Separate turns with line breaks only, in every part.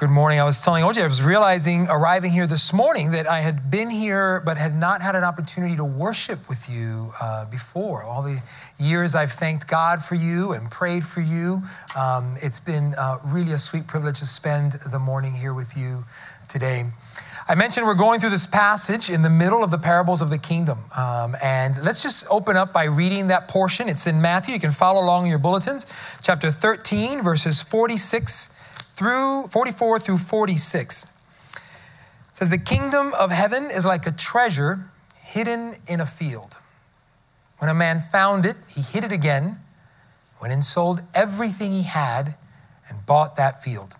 Good morning. I was telling OJ, I was realizing arriving here this morning that I had been here but had not had an opportunity to worship with you uh, before. All the years I've thanked God for you and prayed for you. Um, it's been uh, really a sweet privilege to spend the morning here with you today. I mentioned we're going through this passage in the middle of the parables of the kingdom. Um, and let's just open up by reading that portion. It's in Matthew. You can follow along in your bulletins, chapter 13, verses 46 through 44 through 46. It says, The kingdom of heaven is like a treasure hidden in a field. When a man found it, he hid it again, went and sold everything he had, and bought that field.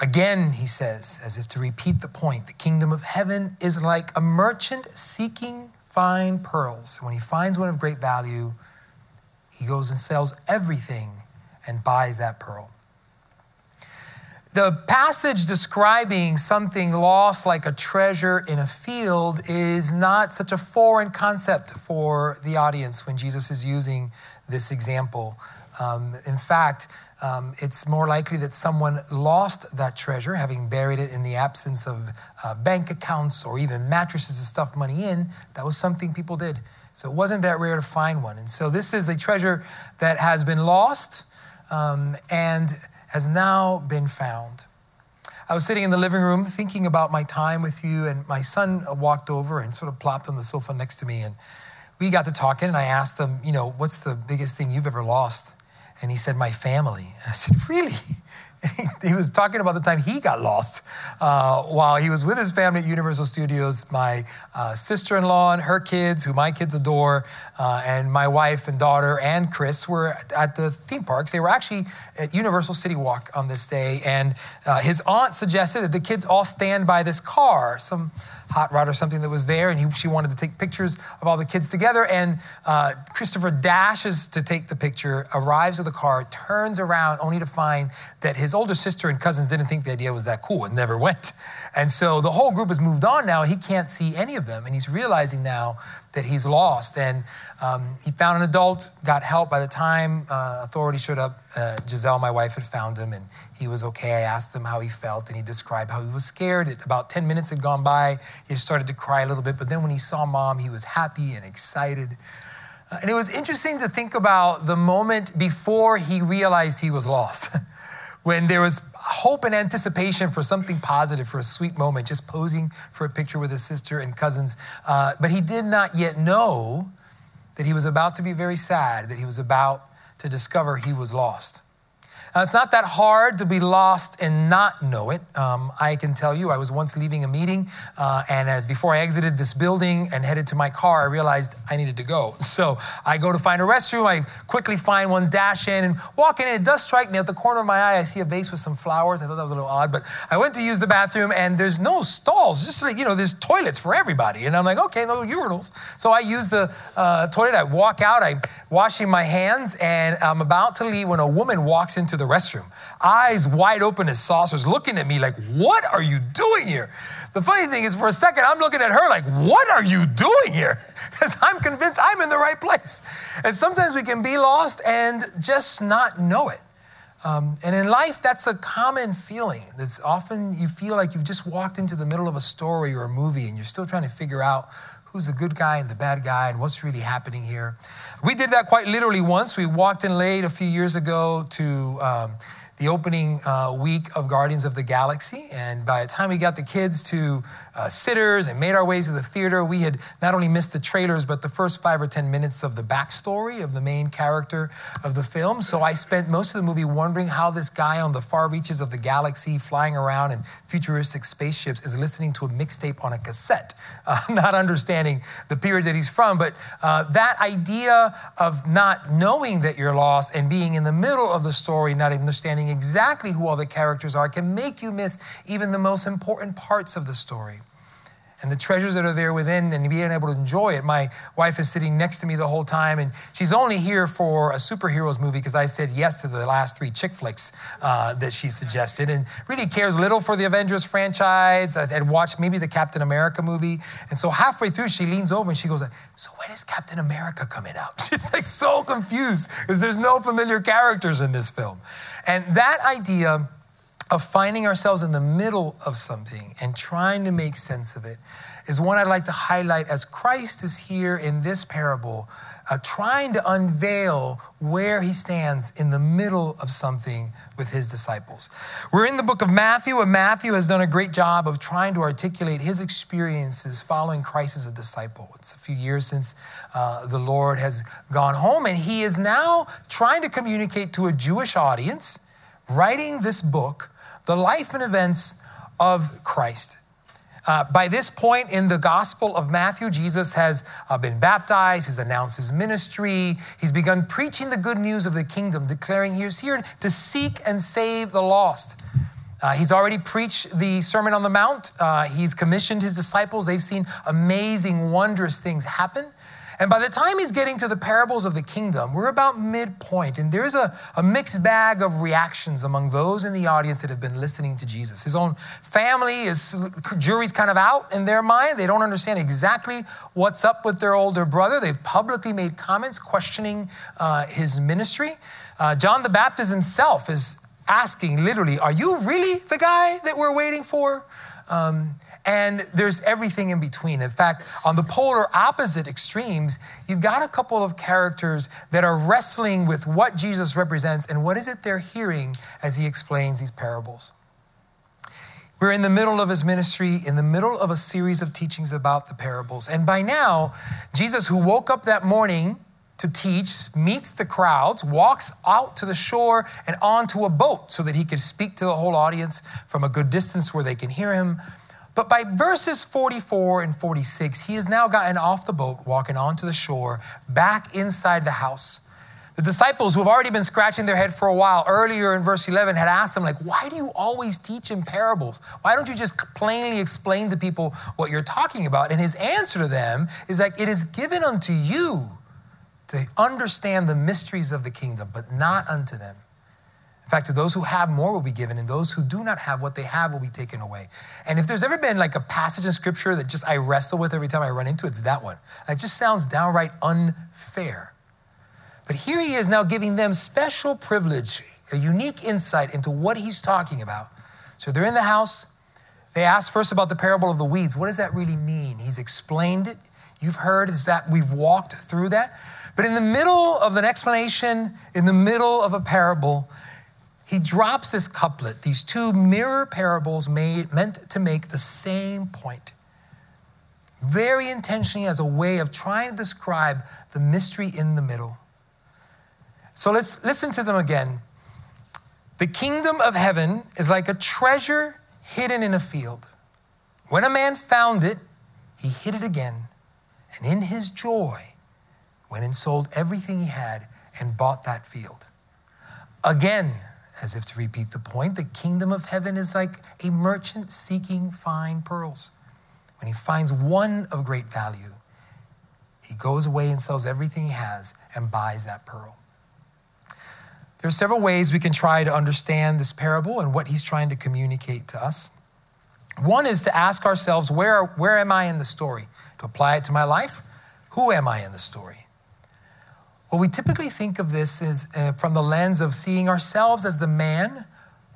Again, he says, as if to repeat the point, the kingdom of heaven is like a merchant seeking fine pearls. When he finds one of great value, he goes and sells everything and buys that pearl. The passage describing something lost like a treasure in a field is not such a foreign concept for the audience when Jesus is using this example. Um, in fact, um, it's more likely that someone lost that treasure, having buried it in the absence of uh, bank accounts or even mattresses to stuff money in. That was something people did. So it wasn't that rare to find one. And so this is a treasure that has been lost um, and has now been found. I was sitting in the living room thinking about my time with you, and my son walked over and sort of plopped on the sofa next to me. And we got to talking, and I asked him, you know, what's the biggest thing you've ever lost? And he said, my family. And I said, really? he, was talking about the time he got lost uh, while he was with his family at Universal Studios. My uh, sister in law and her kids, who my kids adore, uh, and my wife and daughter and Chris were at the theme parks. They were actually at Universal City Walk on this day. And uh, his aunt suggested that the kids all stand by this car, some hot rod or something that was there. And he, she wanted to take pictures of all the kids together. And uh, Christopher dashes to take the picture, arrives at the car, turns around only to find that his his older sister and cousins didn't think the idea was that cool and never went. And so the whole group has moved on now. He can't see any of them. And he's realizing now that he's lost. And um, he found an adult, got help. By the time uh, authorities showed up, uh, Giselle, my wife, had found him and he was okay. I asked him how he felt and he described how he was scared. It, about 10 minutes had gone by. He started to cry a little bit. But then when he saw mom, he was happy and excited. Uh, and it was interesting to think about the moment before he realized he was lost. when there was hope and anticipation for something positive, for a sweet moment, just posing for a picture with his sister and cousins. Uh, but he did not yet know that he was about to be very sad, that he was about to discover he was lost. Now, it's not that hard to be lost and not know it. Um, I can tell you, I was once leaving a meeting, uh, and uh, before I exited this building and headed to my car, I realized I needed to go. So I go to find a restroom. I quickly find one, dash in, and walk in. And it does strike me at the corner of my eye. I see a vase with some flowers. I thought that was a little odd, but I went to use the bathroom, and there's no stalls. Just like you know, there's toilets for everybody. And I'm like, okay, no urinals. So I use the uh, toilet. I walk out. I'm washing my hands, and I'm about to leave when a woman walks into the restroom, eyes wide open as saucers, looking at me like, What are you doing here? The funny thing is, for a second, I'm looking at her like, What are you doing here? Because I'm convinced I'm in the right place. And sometimes we can be lost and just not know it. Um, and in life, that's a common feeling. That's often you feel like you've just walked into the middle of a story or a movie and you're still trying to figure out who's the good guy and the bad guy and what's really happening here. We did that quite literally once. We walked in late a few years ago to um, the opening uh, week of Guardians of the Galaxy. And by the time we got the kids to uh, sitters and made our ways to the theater, we had not only missed the trailers, but the first five or 10 minutes of the backstory of the main character of the film. So I spent most of the movie wondering how this guy on the far reaches of the galaxy, flying around in futuristic spaceships, is listening to a mixtape on a cassette, uh, not understanding the period that he's from. But uh, that idea of not knowing that you're lost and being in the middle of the story, not understanding exactly who all the characters are can make you miss even the most important parts of the story and the treasures that are there within and being able to enjoy it. My wife is sitting next to me the whole time, and she's only here for a superheroes movie because I said yes to the last three chick flicks uh, that she suggested, and really cares little for the Avengers franchise. I'd watched maybe the Captain America movie, and so halfway through, she leans over and she goes, "So when is Captain America coming out?" She's like so confused because there's no familiar characters in this film, and that idea of finding ourselves in the middle of something and trying to make sense of it is one I'd like to highlight as Christ is here in this parable, uh, trying to unveil where he stands in the middle of something with his disciples. We're in the book of Matthew, and Matthew has done a great job of trying to articulate his experiences following Christ as a disciple. It's a few years since uh, the Lord has gone home, and he is now trying to communicate to a Jewish audience, writing this book, the life and events of Christ. Uh, by this point in the Gospel of Matthew, Jesus has uh, been baptized, he's announced his ministry, he's begun preaching the good news of the kingdom, declaring he is here to seek and save the lost. Uh, he's already preached the Sermon on the Mount. Uh, he's commissioned his disciples. They've seen amazing, wondrous things happen. And by the time he's getting to the parables of the kingdom, we're about midpoint, and there's a, a mixed bag of reactions among those in the audience that have been listening to Jesus. His own family is jury's kind of out in their mind. They don't understand exactly what's up with their older brother. They've publicly made comments questioning uh, his ministry. Uh, John the Baptist himself is asking, literally, Are you really the guy that we're waiting for? Um, and there's everything in between. In fact, on the polar opposite extremes, you've got a couple of characters that are wrestling with what Jesus represents and what is it they're hearing as he explains these parables. We're in the middle of his ministry, in the middle of a series of teachings about the parables. And by now, Jesus, who woke up that morning to teach, meets the crowds, walks out to the shore and onto a boat so that he could speak to the whole audience from a good distance where they can hear him. But by verses 44 and 46, he has now gotten off the boat, walking onto the shore, back inside the house. The disciples who have already been scratching their head for a while earlier in verse 11 had asked him, like, why do you always teach in parables? Why don't you just plainly explain to people what you're talking about? And his answer to them is like, it is given unto you to understand the mysteries of the kingdom, but not unto them. In fact, to those who have more will be given, and those who do not have what they have will be taken away. And if there's ever been like a passage in scripture that just I wrestle with every time I run into it, it's that one. It just sounds downright unfair. But here he is now giving them special privilege, a unique insight into what he's talking about. So they're in the house. They ask first about the parable of the weeds. What does that really mean? He's explained it. You've heard is that we've walked through that. But in the middle of an explanation, in the middle of a parable, he drops this couplet, these two mirror parables made, meant to make the same point, very intentionally as a way of trying to describe the mystery in the middle. So let's listen to them again. The kingdom of heaven is like a treasure hidden in a field. When a man found it, he hid it again, and in his joy, went and sold everything he had and bought that field. Again, as if to repeat the point, the kingdom of heaven is like a merchant seeking fine pearls. When he finds one of great value, he goes away and sells everything he has and buys that pearl. There are several ways we can try to understand this parable and what he's trying to communicate to us. One is to ask ourselves, where, where am I in the story? To apply it to my life, who am I in the story? Well, we typically think of this as uh, from the lens of seeing ourselves as the man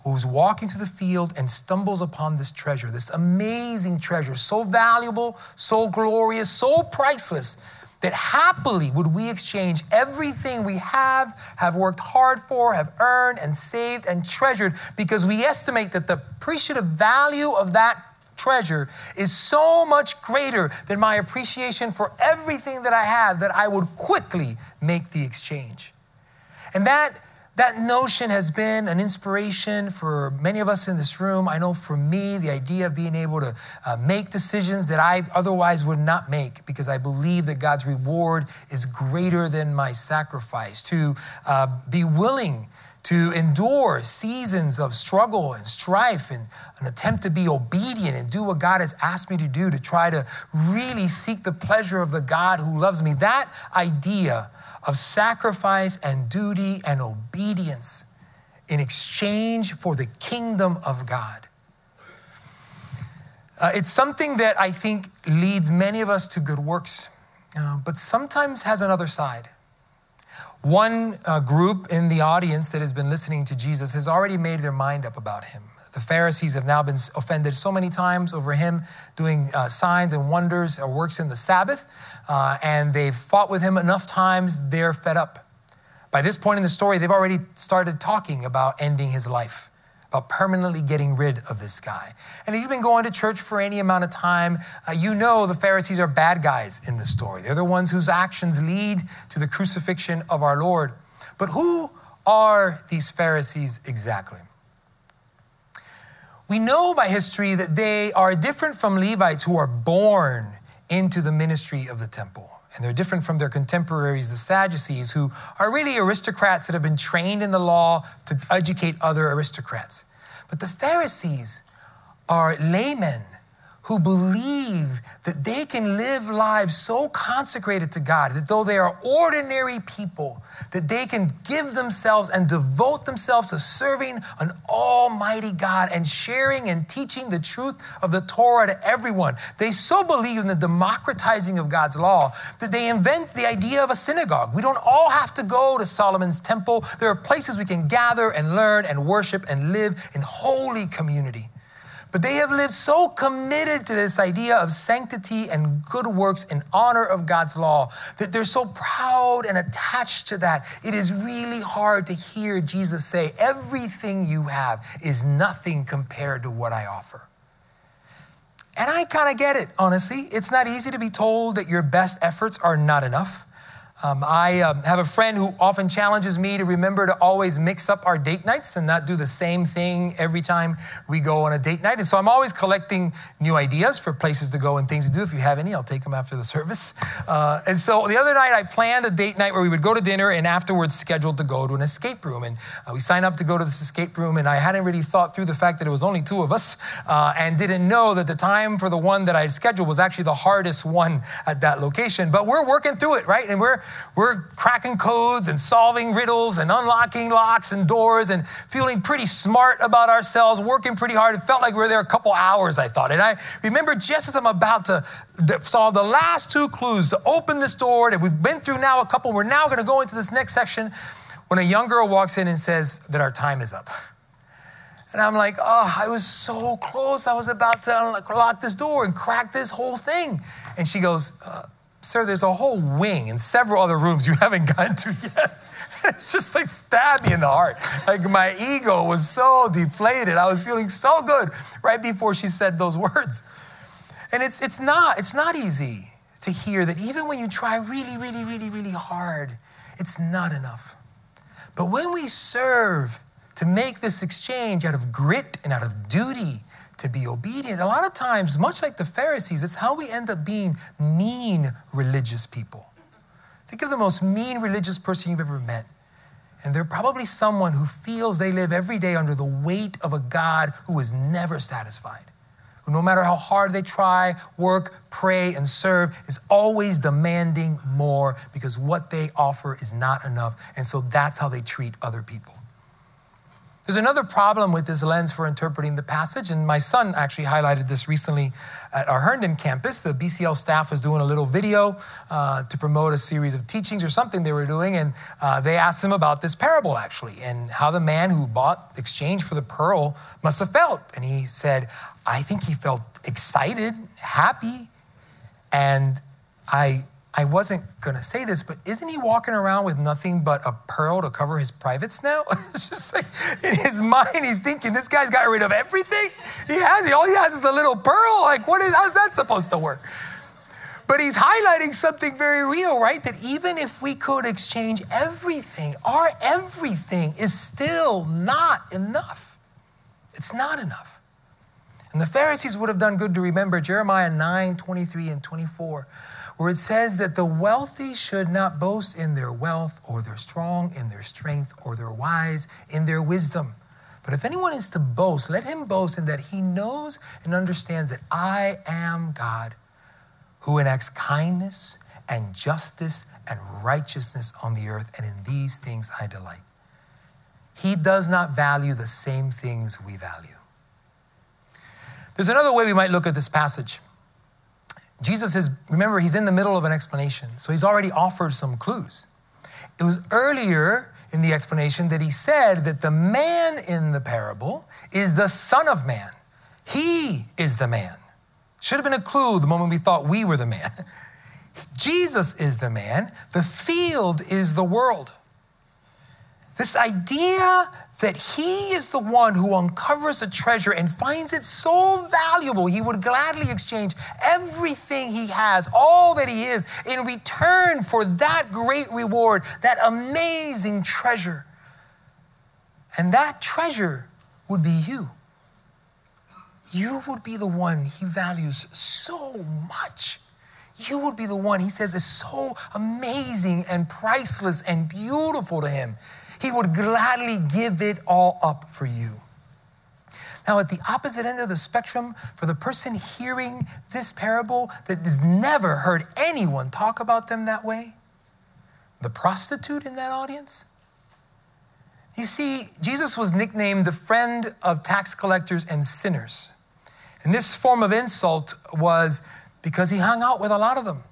who's walking through the field and stumbles upon this treasure, this amazing treasure, so valuable, so glorious, so priceless, that happily would we exchange everything we have, have worked hard for, have earned and saved and treasured, because we estimate that the appreciative value of that treasure is so much greater than my appreciation for everything that I have that I would quickly make the exchange. And that that notion has been an inspiration for many of us in this room. I know for me, the idea of being able to uh, make decisions that I otherwise would not make because I believe that God's reward is greater than my sacrifice, to uh, be willing to endure seasons of struggle and strife and an attempt to be obedient and do what God has asked me to do to try to really seek the pleasure of the God who loves me. That idea of sacrifice and duty and obedience in exchange for the kingdom of God. Uh, it's something that I think leads many of us to good works, uh, but sometimes has another side. One uh, group in the audience that has been listening to Jesus has already made their mind up about him. The Pharisees have now been offended so many times over him doing uh, signs and wonders or works in the Sabbath, uh, and they've fought with him enough times, they're fed up. By this point in the story, they've already started talking about ending his life, about permanently getting rid of this guy. And if you've been going to church for any amount of time, uh, you know the Pharisees are bad guys in the story. They're the ones whose actions lead to the crucifixion of our Lord. But who are these Pharisees exactly? We know by history that they are different from Levites who are born into the ministry of the temple. And they're different from their contemporaries, the Sadducees, who are really aristocrats that have been trained in the law to educate other aristocrats. But the Pharisees are laymen who believe that they can live lives so consecrated to God that though they are ordinary people, that they can give themselves and devote themselves to serving an almighty God and sharing and teaching the truth of the Torah to everyone. They so believe in the democratizing of God's law that they invent the idea of a synagogue. We don't all have to go to Solomon's temple. There are places we can gather and learn and worship and live in holy community. But they have lived so committed to this idea of sanctity and good works in honor of God's law that they're so proud and attached to that. It is really hard to hear Jesus say, Everything you have is nothing compared to what I offer. And I kind of get it, honestly. It's not easy to be told that your best efforts are not enough. Um, I um, have a friend who often challenges me to remember to always mix up our date nights and not do the same thing every time we go on a date night. And so I'm always collecting new ideas for places to go and things to do. If you have any, I'll take them after the service. Uh, and so the other night, I planned a date night where we would go to dinner and afterwards scheduled to go to an escape room. And uh, we signed up to go to this escape room, and I hadn't really thought through the fact that it was only two of us uh, and didn't know that the time for the one that I had scheduled was actually the hardest one at that location. But we're working through it, right? And we're we're cracking codes and solving riddles and unlocking locks and doors and feeling pretty smart about ourselves, working pretty hard. It felt like we were there a couple hours, I thought. And I remember just as I'm about to solve the last two clues to open this door that we've been through now a couple, we're now going to go into this next section when a young girl walks in and says that our time is up. And I'm like, oh, I was so close. I was about to unlock this door and crack this whole thing. And she goes, uh, Sir, there's a whole wing and several other rooms you haven't gotten to yet. It's just like stabbed me in the heart. Like my ego was so deflated. I was feeling so good right before she said those words. And it's, it's not, it's not easy to hear that even when you try really, really, really, really hard, it's not enough. But when we serve to make this exchange out of grit and out of duty to be obedient. A lot of times, much like the Pharisees, it's how we end up being mean religious people. Think of the most mean religious person you've ever met. And they're probably someone who feels they live every day under the weight of a God who is never satisfied. Who, no matter how hard they try, work, pray, and serve, is always demanding more because what they offer is not enough. And so that's how they treat other people. There's another problem with this lens for interpreting the passage, and my son actually highlighted this recently at our Herndon campus. The BCL staff was doing a little video uh, to promote a series of teachings or something they were doing, and uh, they asked him about this parable actually, and how the man who bought exchange for the pearl must have felt. And he said, I think he felt excited, happy, and I I wasn't going to say this, but isn't he walking around with nothing but a pearl to cover his privates now? it's just like in his mind, he's thinking this guy's got rid of everything. He has, all he has is a little pearl. Like, what is, how's that supposed to work? But he's highlighting something very real, right? That even if we could exchange everything, our everything is still not enough. It's not enough. And the Pharisees would have done good to remember Jeremiah 9 23 and 24 where it says that the wealthy should not boast in their wealth or their strong in their strength or their wise in their wisdom. But if anyone is to boast, let him boast in that he knows and understands that I am God who enacts kindness and justice and righteousness on the earth, and in these things I delight. He does not value the same things we value. There's another way we might look at this passage. Jesus is, remember, he's in the middle of an explanation. So he's already offered some clues. It was earlier in the explanation that he said that the man in the parable is the Son of Man. He is the man. Should have been a clue the moment we thought we were the man. Jesus is the man, the field is the world. This idea that he is the one who uncovers a treasure and finds it so valuable, he would gladly exchange everything he has, all that he is, in return for that great reward, that amazing treasure. And that treasure would be you. You would be the one he values so much. You would be the one he says is so amazing and priceless and beautiful to him. He would gladly give it all up for you. Now, at the opposite end of the spectrum, for the person hearing this parable that has never heard anyone talk about them that way, the prostitute in that audience. You see, Jesus was nicknamed the friend of tax collectors and sinners. And this form of insult was because he hung out with a lot of them.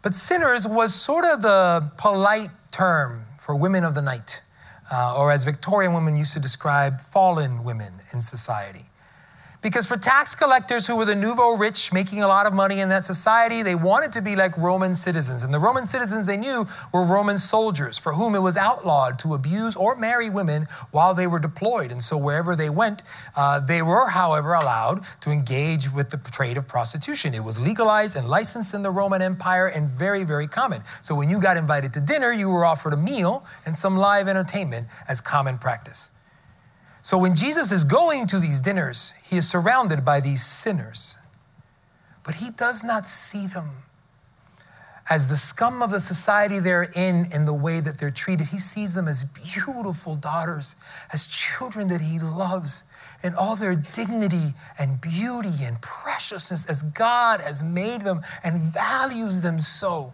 But sinners was sort of the polite term for women of the night uh, or as Victorian women used to describe fallen women in society. Because for tax collectors who were the nouveau rich, making a lot of money in that society, they wanted to be like Roman citizens. And the Roman citizens they knew were Roman soldiers for whom it was outlawed to abuse or marry women while they were deployed. And so wherever they went, uh, they were, however, allowed to engage with the trade of prostitution. It was legalized and licensed in the Roman Empire and very, very common. So when you got invited to dinner, you were offered a meal and some live entertainment as common practice. So when Jesus is going to these dinners, he is surrounded by these sinners, but he does not see them as the scum of the society they're in in the way that they're treated. He sees them as beautiful daughters, as children that he loves in all their dignity and beauty and preciousness as God has made them and values them so.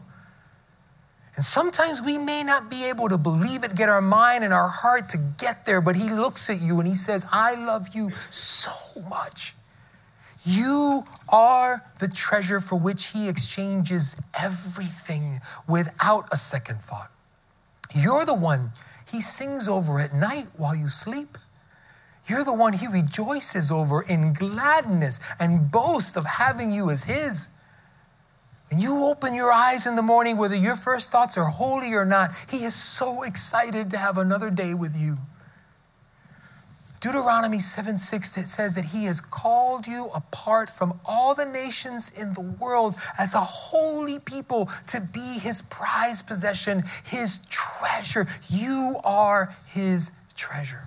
And sometimes we may not be able to believe it, get our mind and our heart to get there, but He looks at you and He says, I love you so much. You are the treasure for which He exchanges everything without a second thought. You're the one He sings over at night while you sleep. You're the one He rejoices over in gladness and boasts of having you as His. When you open your eyes in the morning, whether your first thoughts are holy or not, He is so excited to have another day with you. Deuteronomy 7 6 it says that He has called you apart from all the nations in the world as a holy people to be His prized possession, His treasure. You are His treasure.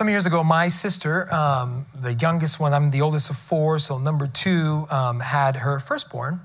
Some years ago, my sister, um, the youngest one, I'm the oldest of four, so number two, um, had her firstborn.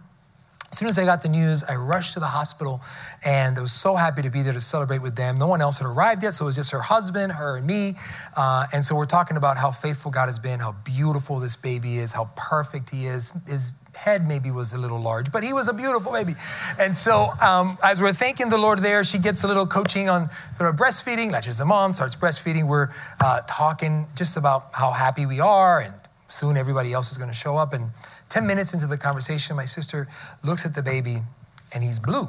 As soon as I got the news, I rushed to the hospital and I was so happy to be there to celebrate with them. No one else had arrived yet, so it was just her husband, her, and me. Uh, and so we're talking about how faithful God has been, how beautiful this baby is, how perfect he is. His head maybe was a little large, but he was a beautiful baby. And so um, as we're thanking the Lord there, she gets a little coaching on sort of breastfeeding, latches them on, starts breastfeeding. We're uh, talking just about how happy we are, and soon everybody else is going to show up. And 10 minutes into the conversation, my sister looks at the baby and he's blue.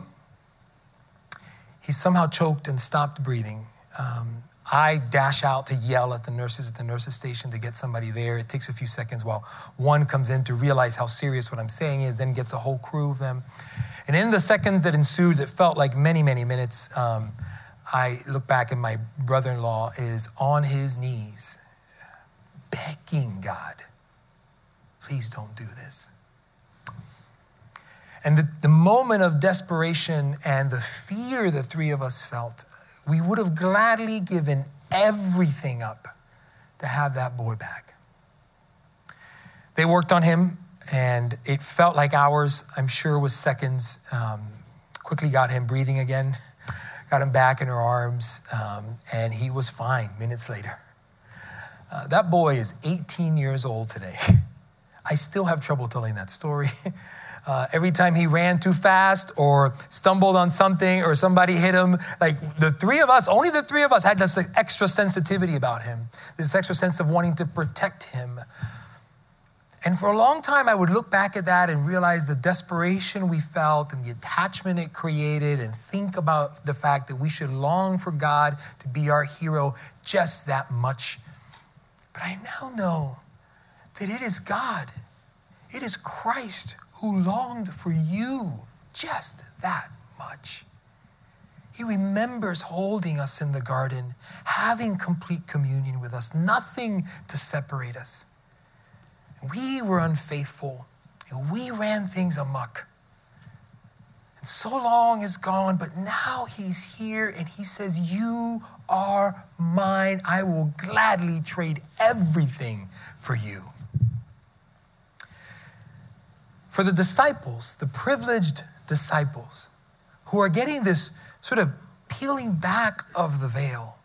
He's somehow choked and stopped breathing. Um, I dash out to yell at the nurses at the nurses station to get somebody there. It takes a few seconds while one comes in to realize how serious what I'm saying is, then gets a whole crew of them. And in the seconds that ensued, that felt like many, many minutes, um, I look back and my brother in law is on his knees, begging God, please don't do this. And the, the moment of desperation and the fear the three of us felt, we would have gladly given everything up to have that boy back. They worked on him, and it felt like hours, I'm sure was seconds. Um, quickly got him breathing again, got him back in her arms, um, and he was fine minutes later. Uh, that boy is 18 years old today. I still have trouble telling that story. Uh, every time he ran too fast or stumbled on something or somebody hit him, like the three of us, only the three of us had this extra sensitivity about him, this extra sense of wanting to protect him. And for a long time, I would look back at that and realize the desperation we felt and the attachment it created, and think about the fact that we should long for God to be our hero just that much. But I now know that it is God, it is Christ who longed for you just that much. He remembers holding us in the garden, having complete communion with us, nothing to separate us. We were unfaithful and we ran things amuck. So long is gone, but now he's here and he says, You are mine. I will gladly trade everything for you. For the disciples, the privileged disciples, who are getting this sort of peeling back of the veil,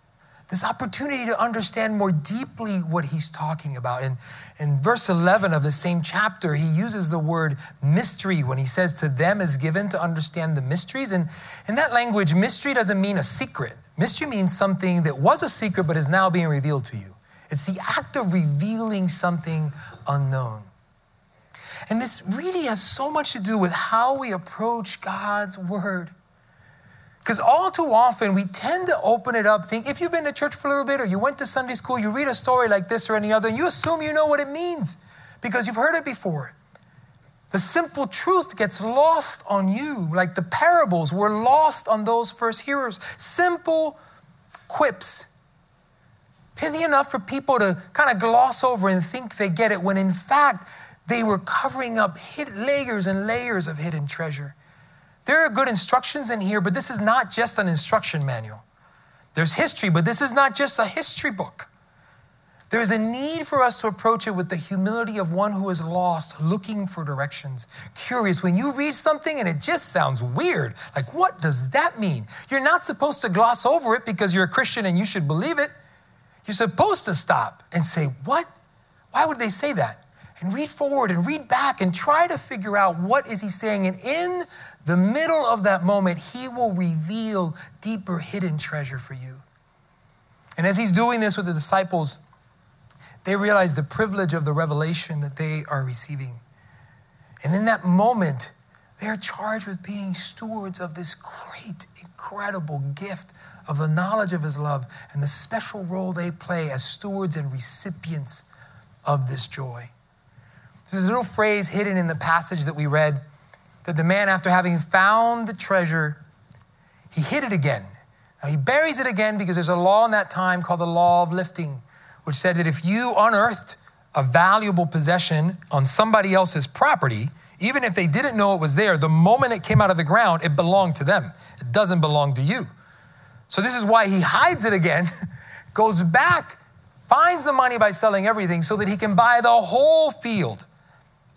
this opportunity to understand more deeply what he's talking about. And in verse 11 of the same chapter, he uses the word mystery when he says, To them is given to understand the mysteries. And in that language, mystery doesn't mean a secret. Mystery means something that was a secret but is now being revealed to you. It's the act of revealing something unknown. And this really has so much to do with how we approach God's word. Because all too often we tend to open it up, think if you've been to church for a little bit or you went to Sunday school, you read a story like this or any other, and you assume you know what it means because you've heard it before. The simple truth gets lost on you, like the parables were lost on those first hearers. Simple quips. Pithy enough for people to kind of gloss over and think they get it, when in fact, they were covering up layers and layers of hidden treasure. There are good instructions in here, but this is not just an instruction manual. There's history, but this is not just a history book. There's a need for us to approach it with the humility of one who is lost, looking for directions, curious. When you read something and it just sounds weird, like, what does that mean? You're not supposed to gloss over it because you're a Christian and you should believe it. You're supposed to stop and say, What? Why would they say that? And read forward and read back and try to figure out what is he saying. And in the middle of that moment, He will reveal deeper hidden treasure for you. And as He's doing this with the disciples, they realize the privilege of the revelation that they are receiving. And in that moment, they are charged with being stewards of this great, incredible gift of the knowledge of His love and the special role they play as stewards and recipients of this joy. There's a little phrase hidden in the passage that we read that the man, after having found the treasure, he hid it again. Now, he buries it again because there's a law in that time called the law of lifting, which said that if you unearthed a valuable possession on somebody else's property, even if they didn't know it was there, the moment it came out of the ground, it belonged to them. It doesn't belong to you. So, this is why he hides it again, goes back, finds the money by selling everything so that he can buy the whole field,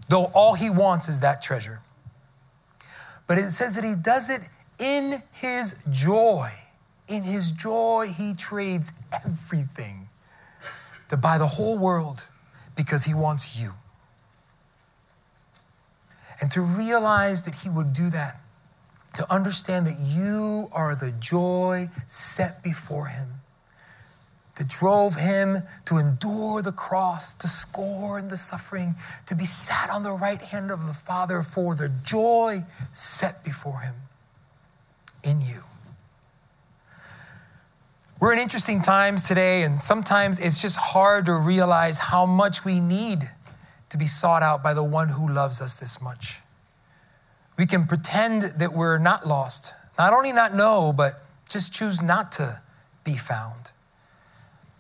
though all he wants is that treasure. But it says that he does it in his joy. In his joy, he trades everything to buy the whole world because he wants you. And to realize that he would do that, to understand that you are the joy set before him that drove him to endure the cross, to scorn the suffering, to be sat on the right hand of the Father for the joy set before him in you. We're in interesting times today, and sometimes it's just hard to realize how much we need to be sought out by the one who loves us this much. We can pretend that we're not lost, not only not know, but just choose not to be found.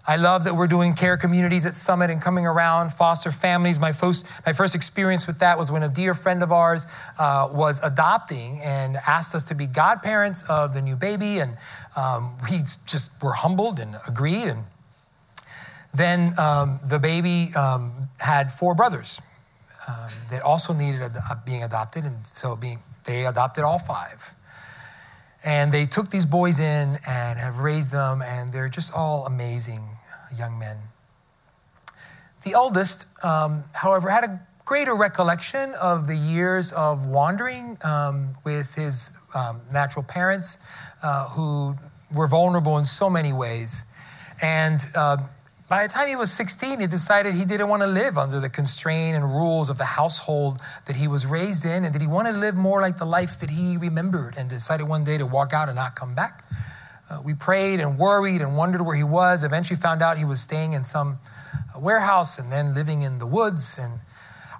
I love that we're doing care communities at Summit and coming around, foster families. My first, my first experience with that was when a dear friend of ours uh, was adopting and asked us to be godparents of the new baby. And um, we just were humbled and agreed. And then um, the baby um, had four brothers um, that also needed ad- being adopted. And so being, they adopted all five. And they took these boys in and have raised them, and they're just all amazing young men. The eldest, um, however, had a greater recollection of the years of wandering um, with his um, natural parents uh, who were vulnerable in so many ways. And uh, By the time he was 16, he decided he didn't want to live under the constraint and rules of the household that he was raised in, and that he wanted to live more like the life that he remembered, and decided one day to walk out and not come back. Uh, we prayed and worried and wondered where he was. Eventually, found out he was staying in some uh, warehouse and then living in the woods. And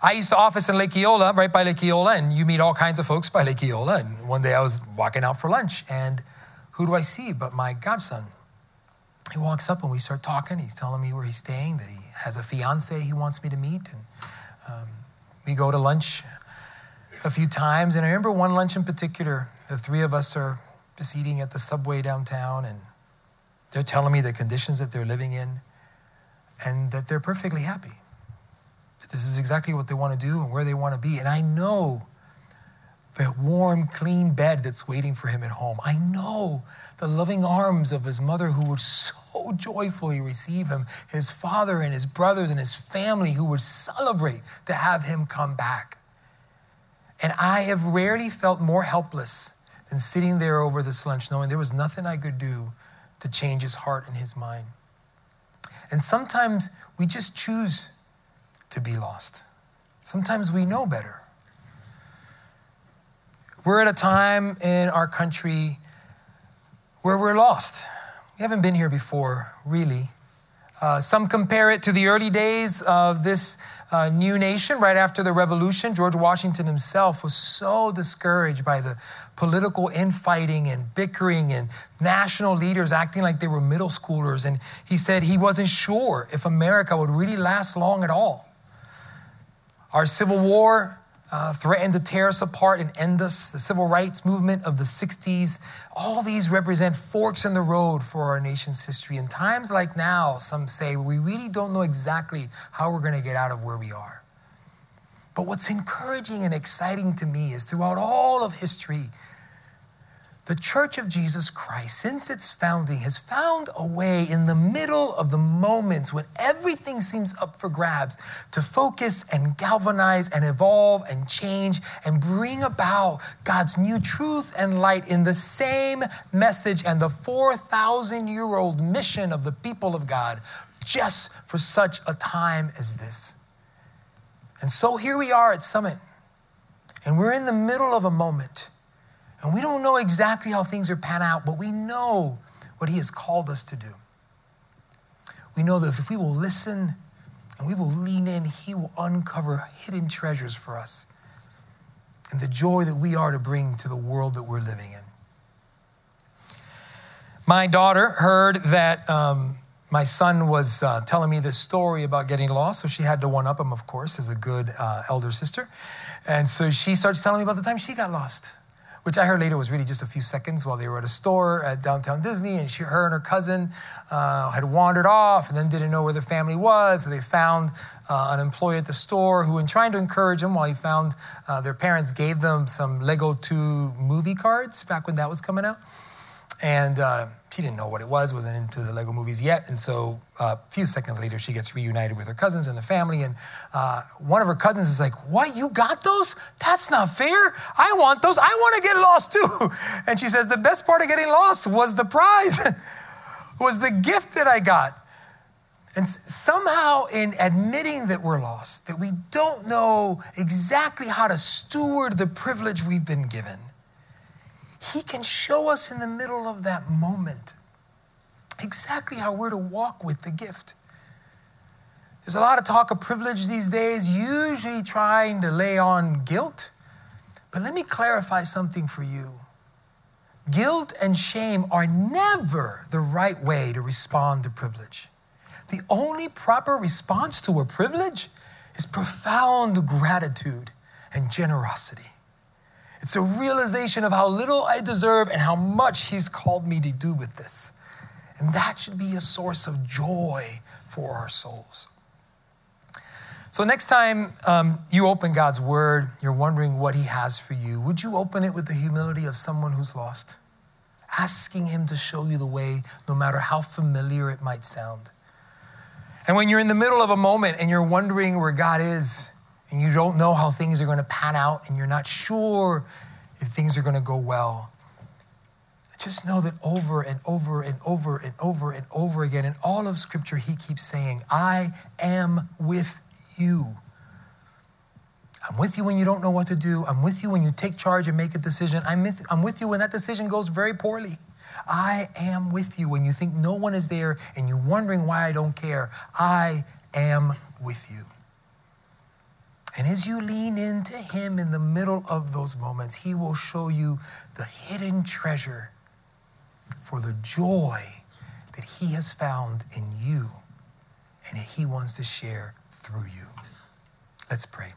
I used to office in Lake Eola, right by Lake Eola, and you meet all kinds of folks by Lake Eola. And one day I was walking out for lunch, and who do I see but my godson? he walks up and we start talking. He's telling me where he's staying, that he has a fiance he wants me to meet. And um, we go to lunch a few times. And I remember one lunch in particular. The three of us are just eating at the subway downtown, and they're telling me the conditions that they're living in and that they're perfectly happy. That this is exactly what they want to do and where they want to be. And I know the warm, clean bed that's waiting for him at home. I know the loving arms of his mother who would so joyfully receive him, his father and his brothers and his family who would celebrate to have him come back. And I have rarely felt more helpless than sitting there over this lunch, knowing there was nothing I could do to change his heart and his mind. And sometimes we just choose to be lost. Sometimes we know better. We're at a time in our country where we're lost. We haven't been here before, really. Uh, some compare it to the early days of this uh, new nation right after the revolution. George Washington himself was so discouraged by the political infighting and bickering and national leaders acting like they were middle schoolers. And he said he wasn't sure if America would really last long at all. Our Civil War uh, threatened to tear us apart and end us, the civil rights movement of the 60s. All these represent forks in the road for our nation's history. In times like now, some say, we really don't know exactly how we're going to get out of where we are. But what's encouraging and exciting to me is throughout all of history, the Church of Jesus Christ, since its founding, has found a way in the middle of the moments when everything seems up for grabs to focus and galvanize and evolve and change and bring about God's new truth and light in the same message and the 4,000 year old mission of the people of God just for such a time as this. And so here we are at Summit, and we're in the middle of a moment and we don't know exactly how things are pan out, but we know what He has called us to do. We know that if we will listen and we will lean in, He will uncover hidden treasures for us and the joy that we are to bring to the world that we're living in. My daughter heard that um, my son was uh, telling me this story about getting lost, so she had to one up him, of course, as a good uh, elder sister. And so she starts telling me about the time she got lost which I heard later was really just a few seconds while they were at a store at downtown Disney, and she, her and her cousin uh, had wandered off and then didn't know where the family was. So they found uh, an employee at the store who, in trying to encourage them, while he found uh, their parents gave them some Lego 2 movie cards back when that was coming out. And uh, she didn't know what it was, wasn't into the Lego movies yet. And so uh, a few seconds later, she gets reunited with her cousins and the family. And uh, one of her cousins is like, What? You got those? That's not fair. I want those. I want to get lost too. And she says, The best part of getting lost was the prize, was the gift that I got. And somehow, in admitting that we're lost, that we don't know exactly how to steward the privilege we've been given, he can show us in the middle of that moment exactly how we're to walk with the gift. There's a lot of talk of privilege these days, usually trying to lay on guilt. But let me clarify something for you. Guilt and shame are never the right way to respond to privilege. The only proper response to a privilege is profound gratitude and generosity. It's a realization of how little I deserve and how much He's called me to do with this. And that should be a source of joy for our souls. So, next time um, you open God's Word, you're wondering what He has for you, would you open it with the humility of someone who's lost? Asking Him to show you the way, no matter how familiar it might sound. And when you're in the middle of a moment and you're wondering where God is, and you don't know how things are going to pan out and you're not sure if things are going to go well, Just know that over and over and over and over and over again in all of Scripture, he keeps saying, I am with you. I'm with you when you don't know what to do. I'm with you when you take charge and make a decision. I'm with, I'm with you when that decision goes very poorly. I am with you when you think no one is there and you're wondering why I don't care. I am with you. And as you lean into Him in the middle of those moments, He will show you the hidden treasure for the joy that He has found in you and He wants to share through you. Let's pray.